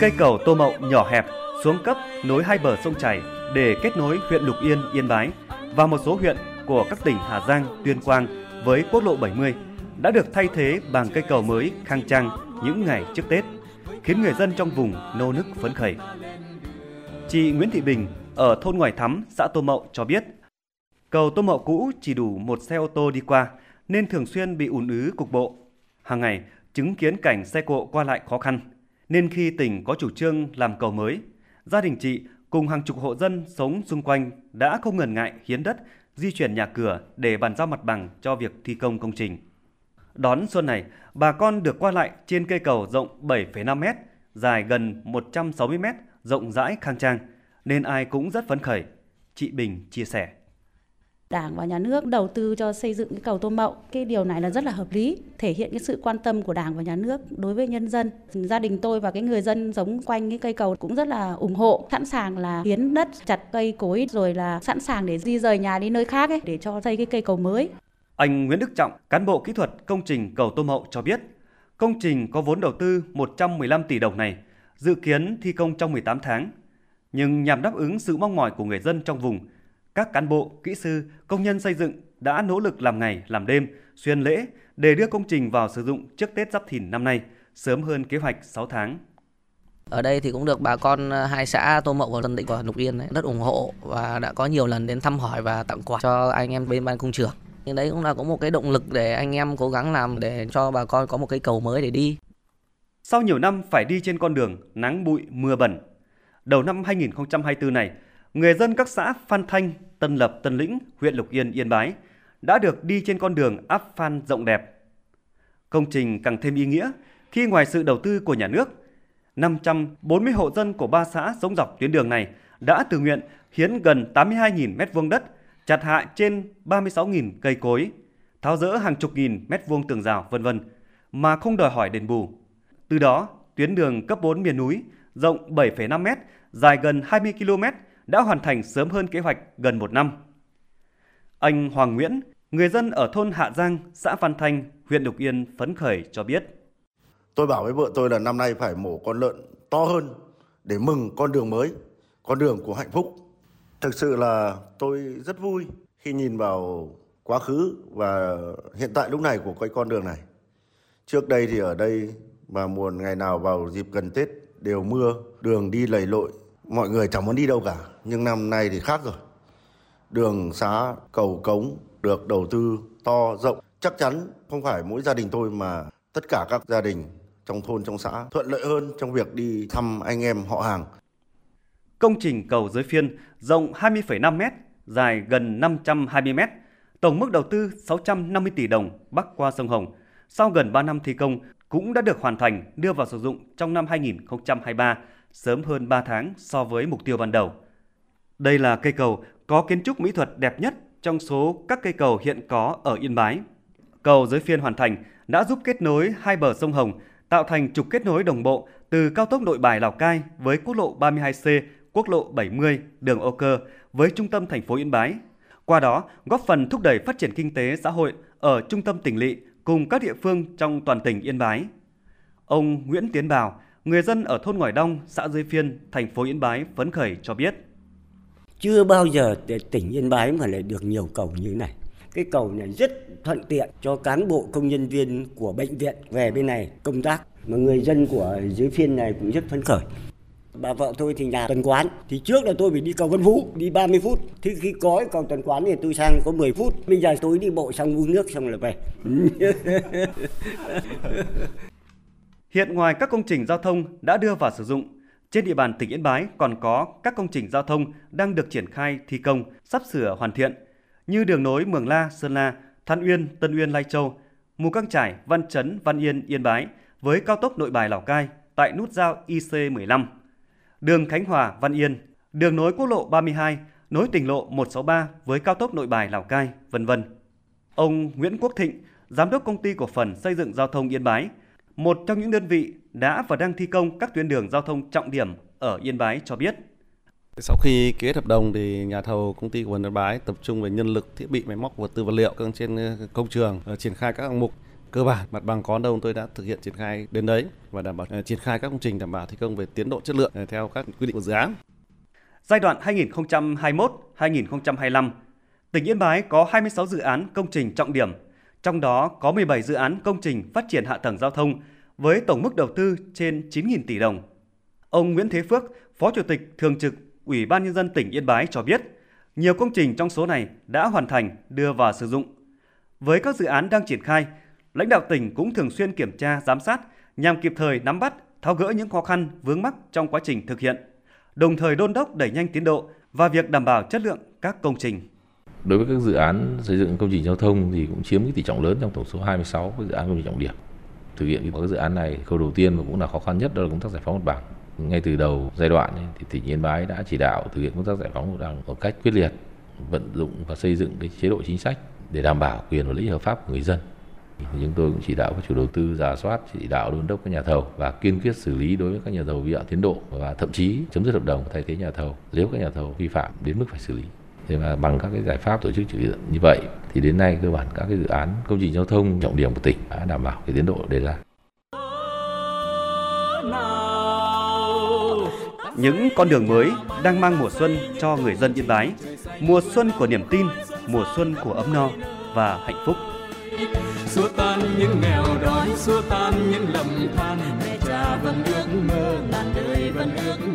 Cây cầu Tô Mậu nhỏ hẹp, xuống cấp nối hai bờ sông chảy để kết nối huyện Lục Yên, Yên Bái và một số huyện của các tỉnh Hà Giang, Tuyên Quang với quốc lộ 70 đã được thay thế bằng cây cầu mới khang trang những ngày trước Tết, khiến người dân trong vùng nô nức phấn khởi. Chị Nguyễn Thị Bình ở thôn Ngoài Thắm, xã Tô Mậu cho biết, cầu Tô Mậu cũ chỉ đủ một xe ô tô đi qua nên thường xuyên bị ùn ứ cục bộ. Hàng ngày chứng kiến cảnh xe cộ qua lại khó khăn, nên khi tỉnh có chủ trương làm cầu mới, gia đình chị cùng hàng chục hộ dân sống xung quanh đã không ngần ngại hiến đất, di chuyển nhà cửa để bàn giao mặt bằng cho việc thi công công trình. Đón xuân này, bà con được qua lại trên cây cầu rộng 7,5 m, dài gần 160 m, rộng rãi khang trang, nên ai cũng rất phấn khởi. Chị Bình chia sẻ. Đảng và nhà nước đầu tư cho xây dựng cái cầu Tô Mậu, cái điều này là rất là hợp lý, thể hiện cái sự quan tâm của Đảng và nhà nước đối với nhân dân. Gia đình tôi và cái người dân sống quanh cái cây cầu cũng rất là ủng hộ, sẵn sàng là hiến đất, chặt cây cối rồi là sẵn sàng để di rời nhà đi nơi khác ấy, để cho xây cái cây cầu mới. Anh Nguyễn Đức Trọng, cán bộ kỹ thuật công trình cầu Tô Mậu cho biết, công trình có vốn đầu tư 115 tỷ đồng này, dự kiến thi công trong 18 tháng. Nhưng nhằm đáp ứng sự mong mỏi của người dân trong vùng, các cán bộ, kỹ sư, công nhân xây dựng đã nỗ lực làm ngày, làm đêm, xuyên lễ để đưa công trình vào sử dụng trước Tết Giáp Thìn năm nay, sớm hơn kế hoạch 6 tháng. Ở đây thì cũng được bà con hai xã Tô Mậu và Tân Định và Lục Yên rất ủng hộ và đã có nhiều lần đến thăm hỏi và tặng quà cho anh em bên ban công trường. Nhưng đấy cũng là có một cái động lực để anh em cố gắng làm để cho bà con có một cái cầu mới để đi. Sau nhiều năm phải đi trên con đường nắng bụi mưa bẩn, đầu năm 2024 này, người dân các xã Phan Thanh, Tân Lập, Tân Lĩnh, huyện Lục Yên, Yên Bái đã được đi trên con đường áp phan rộng đẹp. Công trình càng thêm ý nghĩa khi ngoài sự đầu tư của nhà nước, 540 hộ dân của ba xã sống dọc tuyến đường này đã tự nguyện hiến gần 82.000 mét vuông đất, chặt hạ trên 36.000 cây cối, tháo rỡ hàng chục nghìn mét vuông tường rào vân vân mà không đòi hỏi đền bù. Từ đó, tuyến đường cấp 4 miền núi rộng 7,5 mét, dài gần 20 km đã hoàn thành sớm hơn kế hoạch gần một năm. Anh Hoàng Nguyễn, người dân ở thôn Hạ Giang, xã Phan Thanh, huyện Lục Yên phấn khởi cho biết. Tôi bảo với vợ tôi là năm nay phải mổ con lợn to hơn để mừng con đường mới, con đường của hạnh phúc. Thực sự là tôi rất vui khi nhìn vào quá khứ và hiện tại lúc này của cái con đường này. Trước đây thì ở đây và mùa ngày nào vào dịp gần Tết đều mưa, đường đi lầy lội, mọi người chẳng muốn đi đâu cả. Nhưng năm nay thì khác rồi. Đường xá, cầu cống được đầu tư to, rộng. Chắc chắn không phải mỗi gia đình tôi mà tất cả các gia đình trong thôn, trong xã thuận lợi hơn trong việc đi thăm anh em họ hàng. Công trình cầu dưới phiên rộng 20,5 m, dài gần 520 m, tổng mức đầu tư 650 tỷ đồng bắc qua sông Hồng. Sau gần 3 năm thi công, cũng đã được hoàn thành đưa vào sử dụng trong năm 2023, sớm hơn 3 tháng so với mục tiêu ban đầu. Đây là cây cầu có kiến trúc mỹ thuật đẹp nhất trong số các cây cầu hiện có ở Yên Bái. Cầu dưới phiên hoàn thành đã giúp kết nối hai bờ sông Hồng, tạo thành trục kết nối đồng bộ từ cao tốc Nội Bài Lào Cai với quốc lộ 32C, quốc lộ 70, đường Âu Cơ với trung tâm thành phố Yên Bái. Qua đó, góp phần thúc đẩy phát triển kinh tế xã hội ở trung tâm tỉnh lỵ cùng các địa phương trong toàn tỉnh Yên Bái. Ông Nguyễn Tiến Bảo, người dân ở thôn Ngòi Đông, xã Dưới Phiên, thành phố Yên Bái phấn khởi cho biết. Chưa bao giờ tỉnh Yên Bái mà lại được nhiều cầu như này. Cái cầu này rất thuận tiện cho cán bộ công nhân viên của bệnh viện về bên này công tác. Mà người dân của dưới phiên này cũng rất phấn khởi. Bà vợ tôi thì nhà tuần quán Thì trước là tôi phải đi cầu Vân Phú Đi 30 phút Thì khi có cầu tuần quán thì tôi sang có 10 phút Bây giờ tôi đi bộ sang uống nước xong là về Hiện ngoài các công trình giao thông đã đưa vào sử dụng, trên địa bàn tỉnh Yên Bái còn có các công trình giao thông đang được triển khai thi công, sắp sửa hoàn thiện như đường nối Mường La, Sơn La, Than Uyên, Tân Uyên, Lai Châu, Mù Căng Trải, Văn Chấn, Văn Yên, Yên Bái với cao tốc Nội Bài Lào Cai tại nút giao IC15, đường Khánh Hòa, Văn Yên, đường nối quốc lộ 32 nối tỉnh lộ 163 với cao tốc Nội Bài Lào Cai, vân vân. Ông Nguyễn Quốc Thịnh, giám đốc công ty cổ phần xây dựng giao thông Yên Bái, một trong những đơn vị đã và đang thi công các tuyến đường giao thông trọng điểm ở Yên Bái cho biết. Sau khi ký hợp đồng thì nhà thầu công ty phần Yên Bái tập trung về nhân lực, thiết bị, máy móc, vật tư vật liệu trên công trường triển khai các hạng mục cơ bản mặt bằng có đâu tôi đã thực hiện triển khai đến đấy và đảm bảo triển khai các công trình đảm bảo thi công về tiến độ chất lượng theo các quy định của dự án. Giai đoạn 2021-2025, tỉnh Yên Bái có 26 dự án công trình trọng điểm, trong đó có 17 dự án công trình phát triển hạ tầng giao thông với tổng mức đầu tư trên 9.000 tỷ đồng. Ông Nguyễn Thế Phước, Phó Chủ tịch Thường trực Ủy ban Nhân dân tỉnh Yên Bái cho biết, nhiều công trình trong số này đã hoàn thành đưa vào sử dụng. Với các dự án đang triển khai, lãnh đạo tỉnh cũng thường xuyên kiểm tra, giám sát nhằm kịp thời nắm bắt, tháo gỡ những khó khăn, vướng mắc trong quá trình thực hiện, đồng thời đôn đốc đẩy nhanh tiến độ và việc đảm bảo chất lượng các công trình. Đối với các dự án xây dựng công trình giao thông thì cũng chiếm cái tỷ trọng lớn trong tổng số 26 cái dự án công trình trọng điểm. Thực hiện các dự án này, khâu đầu tiên và cũng là khó khăn nhất đó là công tác giải phóng mặt bằng ngay từ đầu giai đoạn thì tỉnh Yên Bái đã chỉ đạo thực hiện công tác giải phóng mặt bằng một cách quyết liệt, vận dụng và xây dựng cái chế độ chính sách để đảm bảo quyền và lợi ích hợp pháp của người dân. Chúng tôi cũng chỉ đạo các chủ đầu tư giả soát, chỉ đạo đôn đốc các nhà thầu và kiên quyết xử lý đối với các nhà thầu vi phạm tiến độ và thậm chí chấm dứt hợp đồng thay thế nhà thầu nếu các nhà thầu vi phạm đến mức phải xử lý. Thế mà bằng các cái giải pháp tổ chức thực hiện như vậy thì đến nay cơ bản các cái dự án công trình giao thông trọng điểm của tỉnh đã đảm bảo cái tiến độ đề ra. những con đường mới đang mang mùa xuân cho người dân Yên Bái, mùa xuân của niềm tin, mùa xuân của ấm no và hạnh phúc. Xua tan những nghèo đói, xua tan những lầm than, mẹ cha vẫn ước mơ, ngàn đời vẫn ước mơ